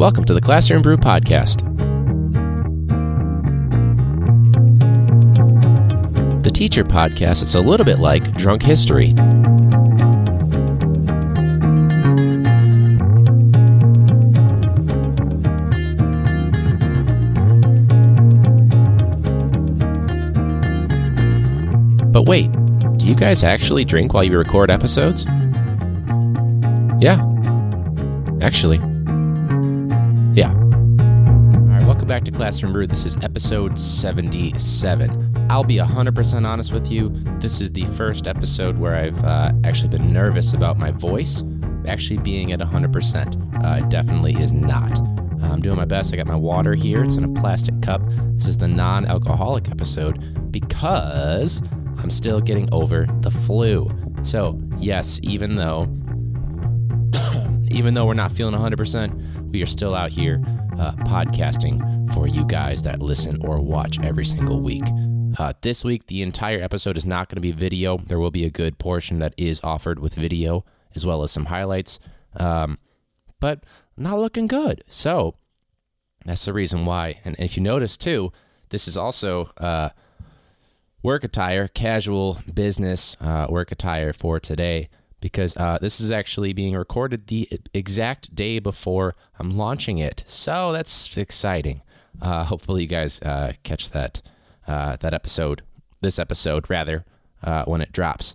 Welcome to the Classroom Brew Podcast. The teacher podcast It's a little bit like drunk history. But wait, do you guys actually drink while you record episodes? Yeah. Actually. Back to Classroom Brew. This is episode 77. I'll be 100% honest with you. This is the first episode where I've uh, actually been nervous about my voice actually being at 100%. Uh, it definitely is not. I'm doing my best. I got my water here. It's in a plastic cup. This is the non alcoholic episode because I'm still getting over the flu. So, yes, even though even though we're not feeling 100%, we are still out here uh, podcasting for you guys that listen or watch every single week. Uh, this week, the entire episode is not going to be video. There will be a good portion that is offered with video, as well as some highlights. Um, but not looking good. So that's the reason why. And if you notice too, this is also uh, work attire, casual business uh, work attire for today because uh, this is actually being recorded the exact day before I'm launching it. So that's exciting. Uh, hopefully, you guys uh, catch that uh, that episode, this episode rather, uh, when it drops.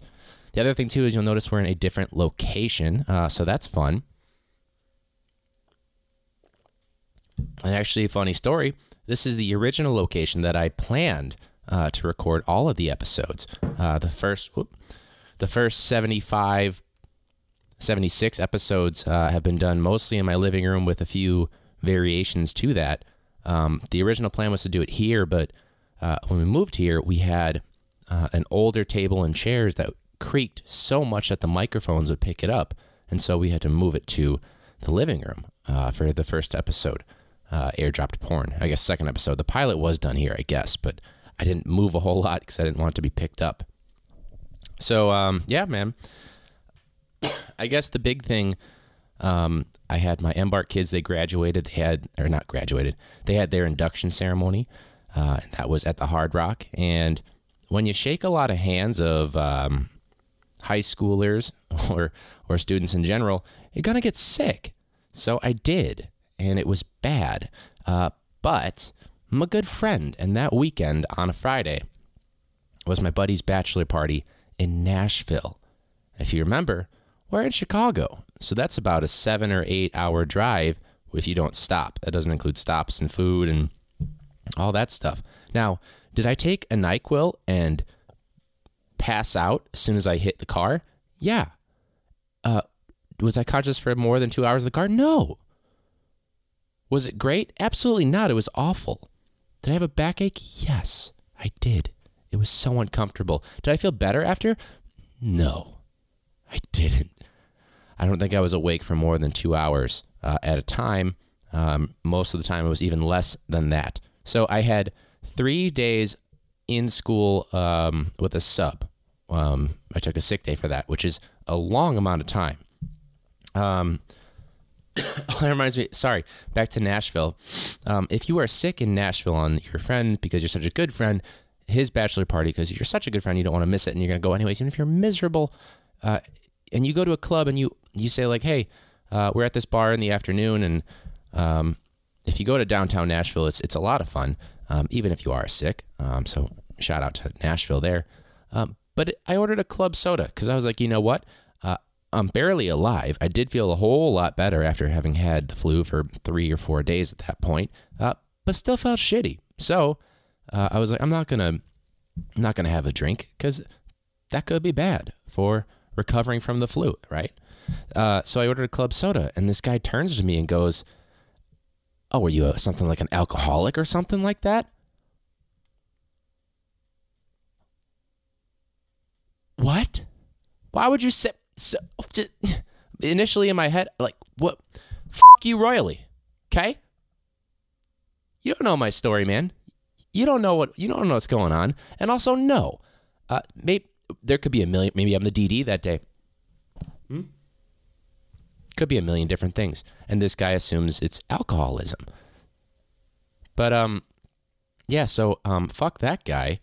The other thing too is you'll notice we're in a different location, uh, so that's fun. And actually, a funny story. This is the original location that I planned to record all of the episodes. the first. Whoop, the first 75, 76 episodes uh, have been done mostly in my living room with a few variations to that. Um, the original plan was to do it here, but uh, when we moved here, we had uh, an older table and chairs that creaked so much that the microphones would pick it up. And so we had to move it to the living room uh, for the first episode, uh, Airdropped Porn. I guess second episode. The pilot was done here, I guess, but I didn't move a whole lot because I didn't want it to be picked up. So um, yeah, man. I guess the big thing, um, I had my Embark kids. They graduated. They had or not graduated. They had their induction ceremony. Uh, and that was at the Hard Rock. And when you shake a lot of hands of um, high schoolers or or students in general, you're gonna get sick. So I did, and it was bad. Uh, but I'm a good friend, and that weekend on a Friday was my buddy's bachelor party in Nashville. If you remember, we're in Chicago, so that's about a seven or eight hour drive if you don't stop. That doesn't include stops and food and all that stuff. Now, did I take a NyQuil and pass out as soon as I hit the car? Yeah. Uh, was I conscious for more than two hours in the car? No. Was it great? Absolutely not. It was awful. Did I have a backache? Yes, I did. It was so uncomfortable. Did I feel better after? No, I didn't. I don't think I was awake for more than two hours uh, at a time. Um, most of the time, it was even less than that. So I had three days in school um, with a sub. Um, I took a sick day for that, which is a long amount of time. Um, that reminds me. Sorry, back to Nashville. Um, if you are sick in Nashville on your friend because you're such a good friend, his bachelor party because you're such a good friend, you don't want to miss it, and you're going to go anyways, even if you're miserable. Uh, and you go to a club and you you say like, "Hey, uh, we're at this bar in the afternoon," and um, if you go to downtown Nashville, it's it's a lot of fun, um, even if you are sick. Um, so shout out to Nashville there. Um, but I ordered a club soda because I was like, you know what? Uh, I'm barely alive. I did feel a whole lot better after having had the flu for three or four days at that point, uh, but still felt shitty. So uh, I was like, I'm not gonna, I'm not gonna have a drink because that could be bad for recovering from the flu, right? Uh, so I ordered a club soda, and this guy turns to me and goes, "Oh, are you a, something like an alcoholic or something like that?" What? Why would you say? So, just, initially in my head, like, what? F you royally, okay? You don't know my story, man. You don't know what you don't know what's going on, and also no, uh, maybe there could be a million. Maybe I'm the DD that day. Hmm? Could be a million different things. And this guy assumes it's alcoholism. But um yeah, so um fuck that guy.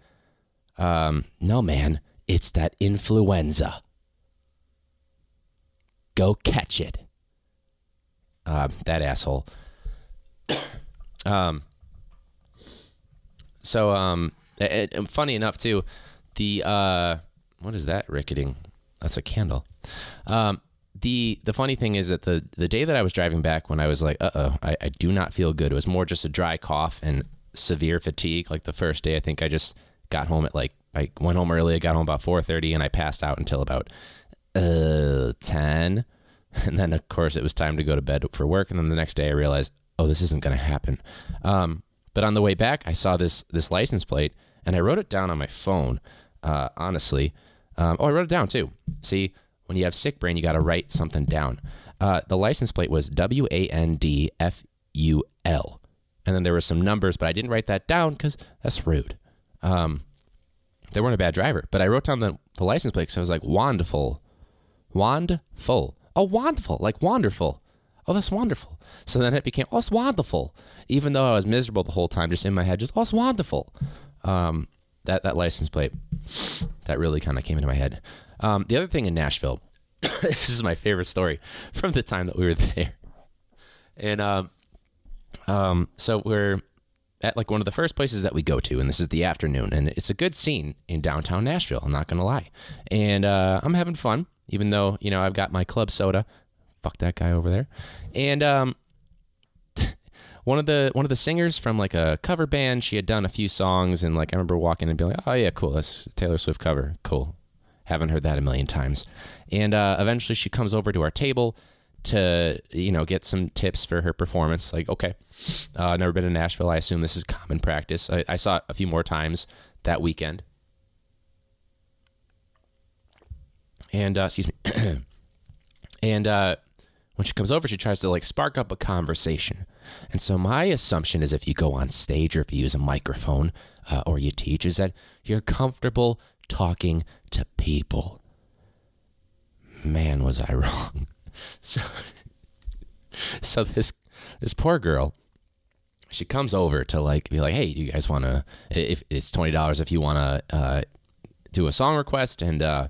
Um no man, it's that influenza. Go catch it. Uh, that asshole. um so um and, and funny enough too, the uh what is that ricketing? That's a candle. Um the the funny thing is that the the day that I was driving back when I was like, uh oh, I, I do not feel good. It was more just a dry cough and severe fatigue. Like the first day, I think I just got home at like I went home early. I got home about four thirty, and I passed out until about uh ten. And then of course it was time to go to bed for work. And then the next day I realized, oh, this isn't going to happen. Um, but on the way back, I saw this this license plate, and I wrote it down on my phone. Uh, honestly, um, oh, I wrote it down too. See when you have sick brain, you got to write something down. Uh, the license plate was W A N D F U L. And then there were some numbers, but I didn't write that down because that's rude. Um, they weren't a bad driver, but I wrote down the, the license plate because I was like, wonderful. Wandful. Oh, wonderful. Like wonderful. Oh, that's wonderful. So then it became, oh, it's wonderful. Even though I was miserable the whole time, just in my head, just, oh, it's wonderful. Um, that, that license plate, that really kind of came into my head. Um, the other thing in Nashville, this is my favorite story from the time that we were there. And um, um, so we're at like one of the first places that we go to, and this is the afternoon, and it's a good scene in downtown Nashville. I'm not gonna lie, and uh, I'm having fun, even though you know I've got my club soda. Fuck that guy over there, and um, one of the one of the singers from like a cover band. She had done a few songs, and like I remember walking and being like, "Oh yeah, cool, that's Taylor Swift cover, cool." Haven't heard that a million times. And uh, eventually she comes over to our table to, you know, get some tips for her performance. Like, okay, uh, never been to Nashville. I assume this is common practice. I, I saw it a few more times that weekend. And, uh, excuse me. and uh, when she comes over, she tries to like spark up a conversation. And so my assumption is if you go on stage or if you use a microphone uh, or you teach, is that you're comfortable talking to people. Man, was I wrong. So, so this this poor girl, she comes over to like be like, hey, you guys want to? If it's twenty dollars, if you want to uh, do a song request, and uh,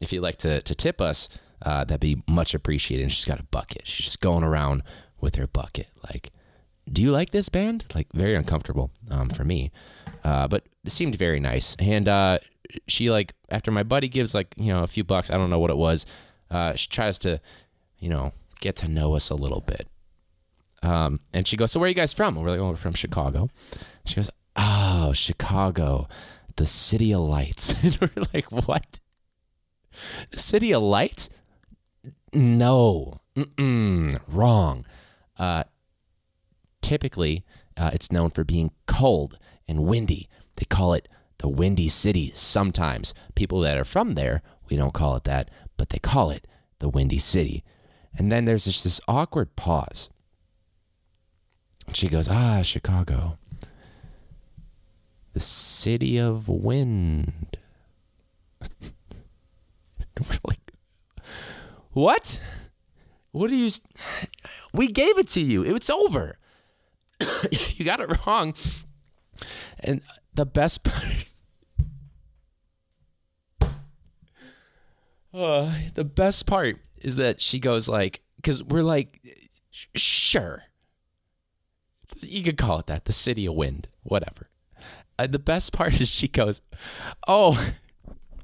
if you'd like to to tip us, uh, that'd be much appreciated. And she's got a bucket. She's just going around with her bucket, like, do you like this band? Like, very uncomfortable um, for me, uh, but it seemed very nice. And uh, she like after my buddy gives like you know a few bucks, I don't know what it was. Uh, she tries to, you know, get to know us a little bit. Um, and she goes, "So where are you guys from?" And we're like, "Oh, we're from Chicago." She goes, "Oh, Chicago, the city of lights." and we're like, "What? The city of lights? No, Mm-mm, wrong." Uh, typically, uh, it's known for being cold and windy. They call it the Windy City sometimes. People that are from there, we don't call it that, but they call it the Windy City. And then there's just this awkward pause. She goes, Ah, Chicago. The city of wind. We're like, what? What are you? We gave it to you. It's over. you got it wrong. And the best part. Uh, the best part is that she goes like, because we're like, sure, you could call it that, the city of wind, whatever. And the best part is she goes, oh,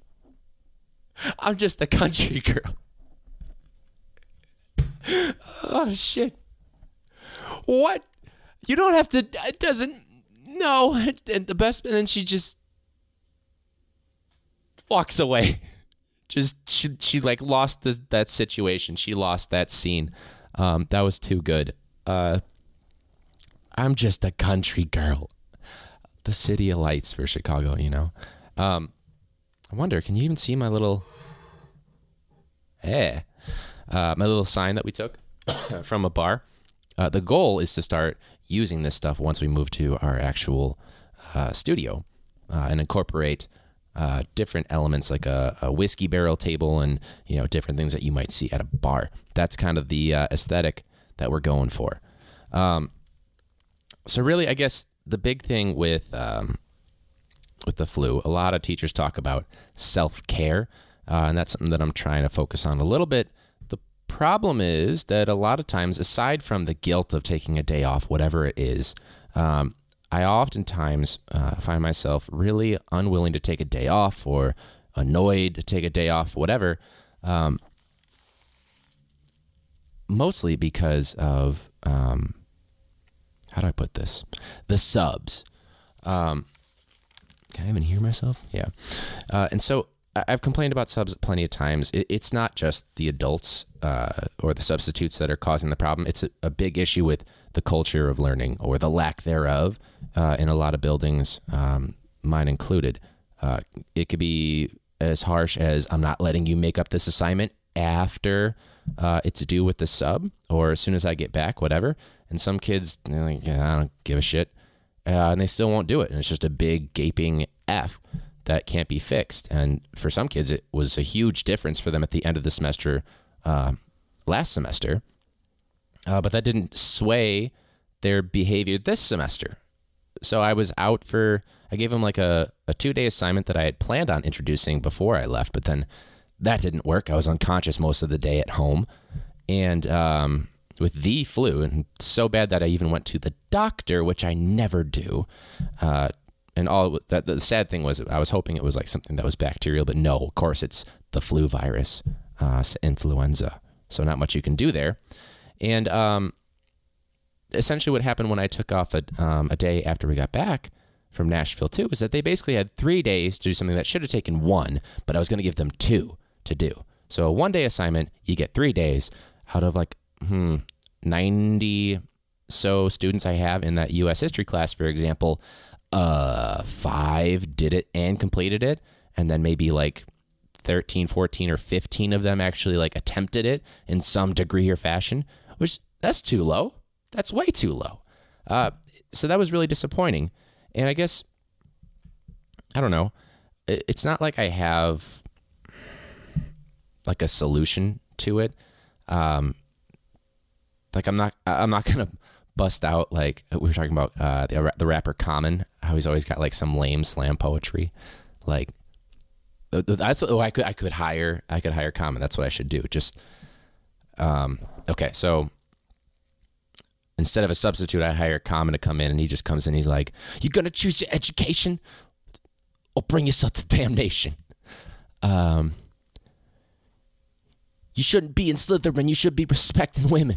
I'm just a country girl. oh shit! What? You don't have to. It doesn't. No. And the best. And then she just walks away just she she like lost that situation. She lost that scene. Um, that was too good. Uh, I'm just a country girl. The city of lights for Chicago, you know. Um, I wonder, can you even see my little, eh, uh, my little sign that we took from a bar? Uh, the goal is to start using this stuff once we move to our actual uh, studio uh, and incorporate uh, different elements like a, a, whiskey barrel table and you know different things that you might see at a bar. That's kind of the aesthetic that we're going for. Um, so really, I guess the big thing with um, with the flu, a lot of teachers talk about self care, uh, and that's something that I'm trying to focus on a little bit. Problem is that a lot of times, aside from the guilt of taking a day off, whatever it is, um, I oftentimes uh, find myself really unwilling to take a day off or annoyed to take a day off, whatever. Um, mostly because of um, how do I put this? The subs. Um, can I even hear myself? Yeah. Uh, and so I've complained about subs plenty of times. It's not just the adults uh, or the substitutes that are causing the problem. It's a, a, big issue with the culture of learning or the lack thereof uh, in a lot of buildings, um, mine included. Uh, it could be as harsh as I'm not letting you make up this assignment after uh, it's due with the sub or as soon as I get back, whatever. And some kids, like, I don't give a shit. Uh, and they still won't do it. And it's just a big gaping F that can't be fixed. And for some kids, it was a huge difference for them at the end of the semester uh, last semester. Uh, but that didn't sway their behavior this semester. So I was out for, I gave them like a, a two day assignment that I had planned on introducing before I left, but then that didn't work. I was unconscious most of the day at home. And um, with the flu, and so bad that I even went to the doctor, which I never do. Uh, and all that the sad thing was, I was hoping it was like something that was bacterial, but no, of course, it's the flu virus, uh, influenza. So not much you can do there. And um, essentially, what happened when I took off a, um, a day after we got back from Nashville too was that they basically had three days to do something that should have taken one, but I was going to give them two to do. So a one day assignment, you get three days out of like hmm, 90 so students I have in that US history class, for example, uh, five did it and completed it. And then maybe like 13, 14, or 15 of them actually like attempted it in some degree or fashion, which that's too low. That's way too low. Uh, so that was really disappointing. And I guess, I don't know, it's not like I have like a solution to it. Um, like I'm not, I'm not gonna bust out like we were talking about uh, the the rapper Common, how he's always got like some lame slam poetry, like that's oh I could I could hire I could hire Common. That's what I should do. Just um okay, so instead of a substitute, I hire Common to come in, and he just comes in. He's like, "You're gonna choose your education, or bring yourself to damnation?" Um, you shouldn't be in Slytherin. You should be respecting women.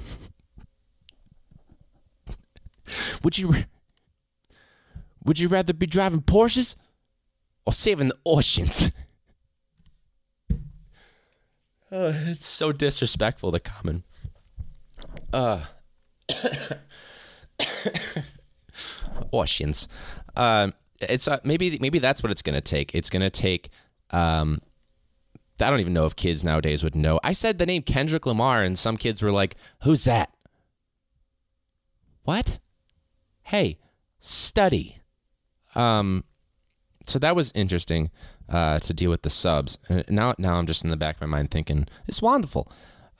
Would you Would you rather be driving Porsches or saving the oceans? Oh, it's so disrespectful to Common. Uh, oceans. Um, it's uh, maybe maybe that's what it's gonna take. It's gonna take. Um, I don't even know if kids nowadays would know. I said the name Kendrick Lamar, and some kids were like, "Who's that?" What? Hey, study. Um, so that was interesting uh, to deal with the subs. Uh, now, now I'm just in the back of my mind thinking it's wonderful,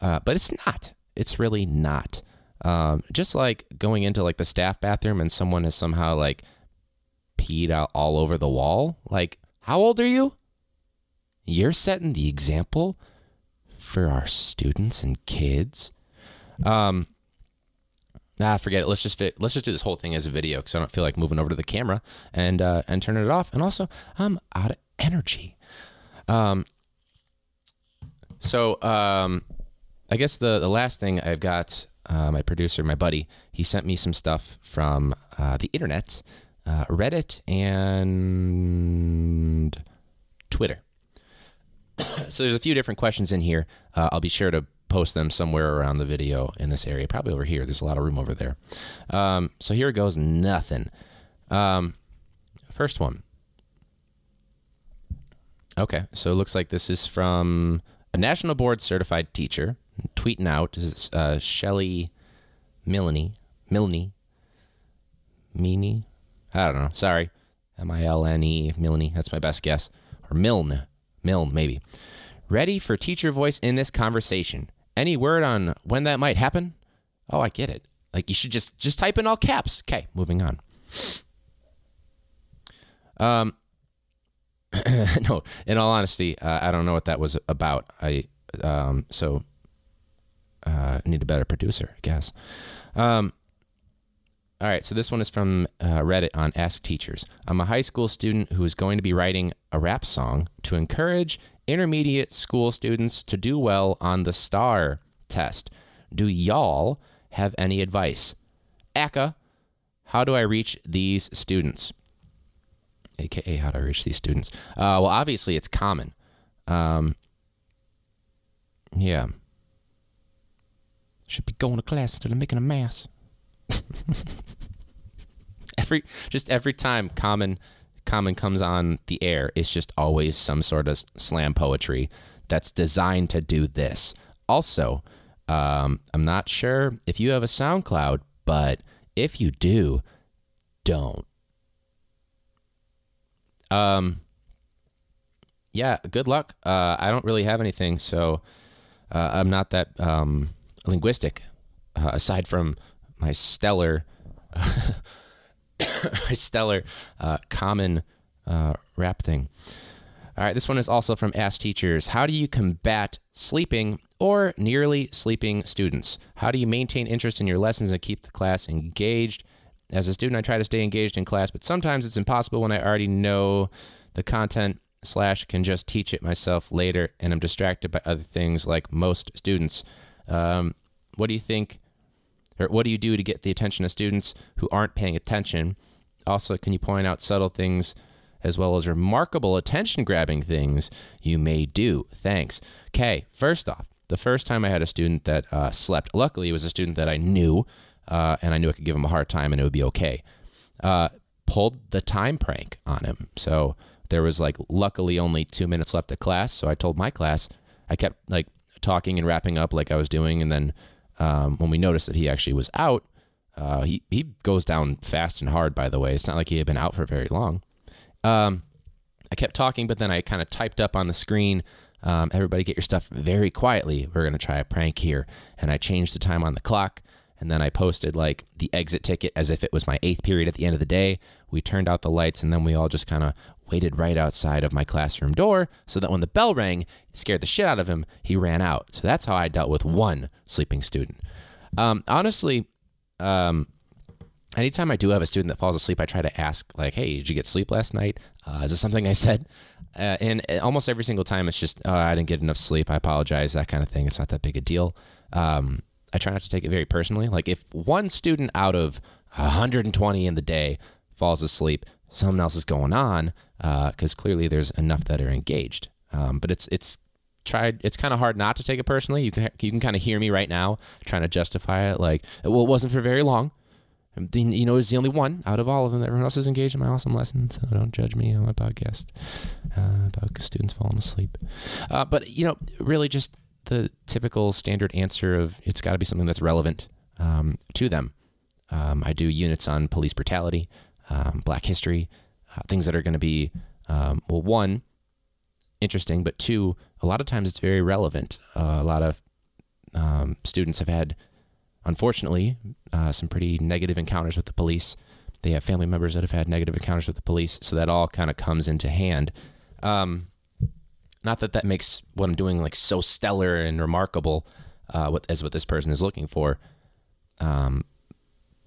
uh, but it's not. It's really not. Um, just like going into like the staff bathroom and someone has somehow like peed out all over the wall. Like, how old are you? You're setting the example for our students and kids. Um, ah, forget it. Let's just fit, let's just do this whole thing as a video because I don't feel like moving over to the camera and uh, and turning it off. And also, I'm out of energy. Um, so um, I guess the the last thing I've got, uh, my producer, my buddy, he sent me some stuff from uh, the internet, uh, Reddit, and Twitter. so there's a few different questions in here. Uh, I'll be sure to post them somewhere around the video in this area, probably over here. There's a lot of room over there. Um, so here goes nothing. Um, first one. Okay, so it looks like this is from a national board certified teacher tweeting out. This is uh, Shelly Milne. Milne. Meany? I don't know. Sorry. M I L N E. Milne. That's my best guess. Or Milne, Milne maybe. Ready for teacher voice in this conversation. Any word on when that might happen? Oh, I get it. Like you should just just type in all caps. Okay, moving on. Um, no, in all honesty, uh, I don't know what that was about. I um, so uh, need a better producer, I guess. Um, all right, so this one is from uh, Reddit on Ask Teachers. I'm a high school student who is going to be writing a rap song to encourage intermediate school students to do well on the STAR test. Do y'all have any advice? ACCA, how do I reach these students? AKA, how do I reach these students? Uh, well, obviously, it's common. Um, yeah. Should be going to class instead of making a mess. every just every time common common comes on the air, it's just always some sort of slam poetry that's designed to do this. Also, um, I'm not sure if you have a SoundCloud, but if you do, don't. Um, yeah, good luck. Uh, I don't really have anything, so uh, I'm not that um, linguistic. Uh, aside from my stellar, stellar uh, common uh, rap thing. All right, this one is also from Ask Teachers. How do you combat sleeping or nearly sleeping students? How do you maintain interest in your lessons and keep the class engaged? As a student, I try to stay engaged in class, but sometimes it's impossible when I already know the content slash can just teach it myself later and I'm distracted by other things like most students. Um, what do you think or what do you do to get the attention of students who aren't paying attention? Also, can you point out subtle things as well as remarkable attention grabbing things you may do? Thanks. Okay, first off, the first time I had a student that uh, slept, luckily it was a student that I knew, uh, and I knew I could give him a hard time and it would be okay. Uh, pulled the time prank on him. So there was like, luckily, only two minutes left of class. So I told my class, I kept like talking and wrapping up like I was doing, and then um, when we noticed that he actually was out, uh, he he goes down fast and hard. By the way, it's not like he had been out for very long. Um, I kept talking, but then I kind of typed up on the screen. Um, everybody, get your stuff very quietly. We're gonna try a prank here, and I changed the time on the clock. And then I posted like the exit ticket as if it was my eighth period at the end of the day. We turned out the lights, and then we all just kind of waited right outside of my classroom door so that when the bell rang, scared the shit out of him. He ran out. So that's how I dealt with one sleeping student. Um, honestly, um, anytime I do have a student that falls asleep, I try to ask, like, hey, did you get sleep last night? Uh, is this something I said? Uh, and almost every single time, it's just, oh, I didn't get enough sleep. I apologize, that kind of thing. It's not that big a deal. Um, I try not to take it very personally. Like, if one student out of 120 in the day falls asleep, something else is going on because uh, clearly there's enough that are engaged. Um, but it's it's tried. It's kind of hard not to take it personally. You can you can kind of hear me right now trying to justify it. Like, well, it wasn't for very long. You know, it's the only one out of all of them. Everyone else is engaged in my awesome lesson, so don't judge me on my podcast uh, about students falling asleep. Uh, but you know, really, just the typical standard answer of it's got to be something that's relevant um, to them. Um, I do units on police brutality um, Black history, uh, things that are going to be, um, well, one, interesting, but two, a lot of times it's very relevant. Uh, a lot of um, students have had, unfortunately, uh, some pretty negative encounters with the police. They have family members that have had negative encounters with the police, so that all kind of comes into hand. Um, not that that makes what I'm doing like so stellar and remarkable, uh, what, as what this person is looking for. Um,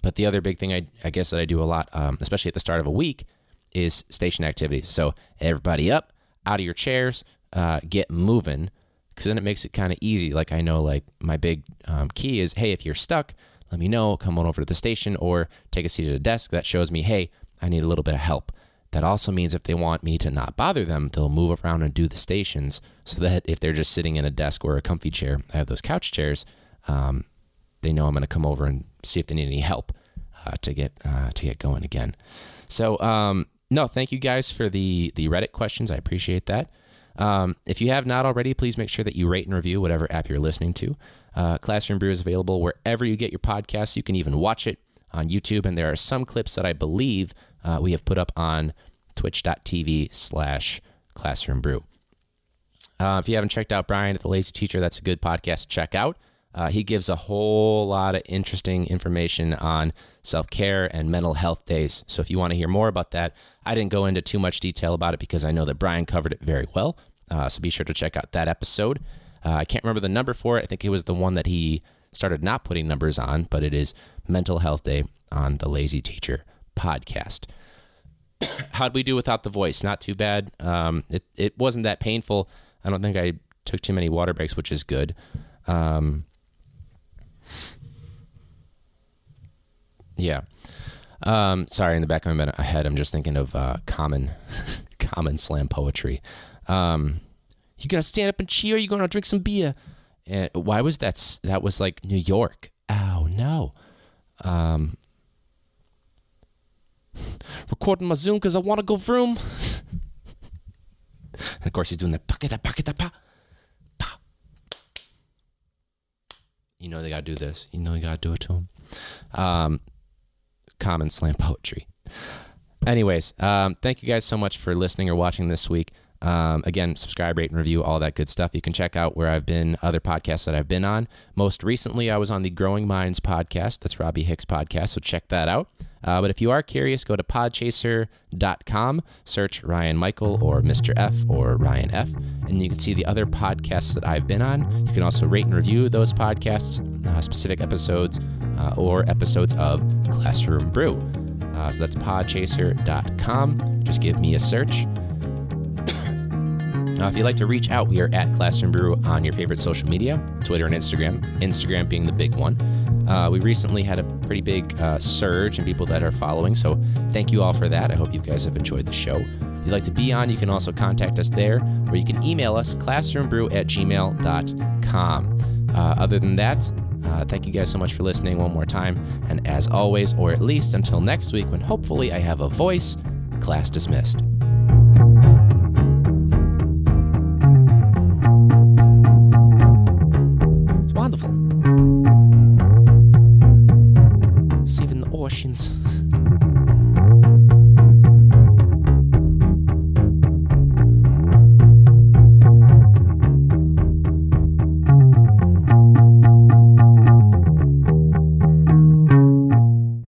but the other big thing I, I guess that I do a lot, um, especially at the start of a week, is station activities. So everybody up, out of your chairs, uh, get moving, because then it makes it kind of easy. Like I know, like my big um, key is, hey, if you're stuck, let me know. Come on over to the station or take a seat at a desk. That shows me, hey, I need a little bit of help. That also means if they want me to not bother them, they'll move around and do the stations so that if they're just sitting in a desk or a comfy chair, I have those couch chairs. Um, they know I'm going to come over and see if they need any help uh, to get uh, to get going again. So um, no, thank you guys for the the Reddit questions. I appreciate that. Um, if you have not already, please make sure that you rate and review whatever app you're listening to. Uh, Classroom Brew is available wherever you get your podcasts. You can even watch it on YouTube, and there are some clips that I believe uh, we have put up on twitch.tv slash Classroom Brew. Uh, if you haven't checked out Brian at the Lazy Teacher, that's a good podcast to check out. Uh, he gives a whole lot of interesting information on self care and mental health days. So if you want to hear more about that, I didn't go into too much detail about it because I know that Brian covered it very well. Uh, so be sure to check out that episode. Uh, I can't remember the number for it. I think it was the one that he started not putting numbers on, but it is Mental Health Day on the Lazy Teacher podcast. How'd we do without the voice? Not too bad. Um, it, it wasn't that painful. I don't think I took too many water breaks, which is good. Um, yeah. Um, sorry, in the back of my head, I'm just thinking of uh, common, common slam poetry. Um, you gonna stand up and cheer? You gonna drink some beer? And why was that? That was like New York. Oh no. Um, recording my Zoom because I want to go vroom. and of course, he's doing the pocket, pocket, pa, pa. You know they gotta do this. You know you gotta do it to him. Um, common slam poetry. Anyways, um, thank you guys so much for listening or watching this week. Um, again, subscribe, rate, and review, all that good stuff. You can check out where I've been, other podcasts that I've been on. Most recently, I was on the Growing Minds podcast. That's Robbie Hicks' podcast, so check that out. Uh, but if you are curious, go to podchaser.com, search Ryan Michael or Mr. F or Ryan F, and you can see the other podcasts that I've been on. You can also rate and review those podcasts, uh, specific episodes, uh, or episodes of Classroom Brew. Uh, so that's podchaser.com. Just give me a search. If you'd like to reach out, we are at Classroom Brew on your favorite social media Twitter and Instagram, Instagram being the big one. Uh, we recently had a pretty big uh, surge in people that are following, so thank you all for that. I hope you guys have enjoyed the show. If you'd like to be on, you can also contact us there, or you can email us, classroombrew at gmail.com. Uh, other than that, uh, thank you guys so much for listening one more time. And as always, or at least until next week, when hopefully I have a voice, class dismissed.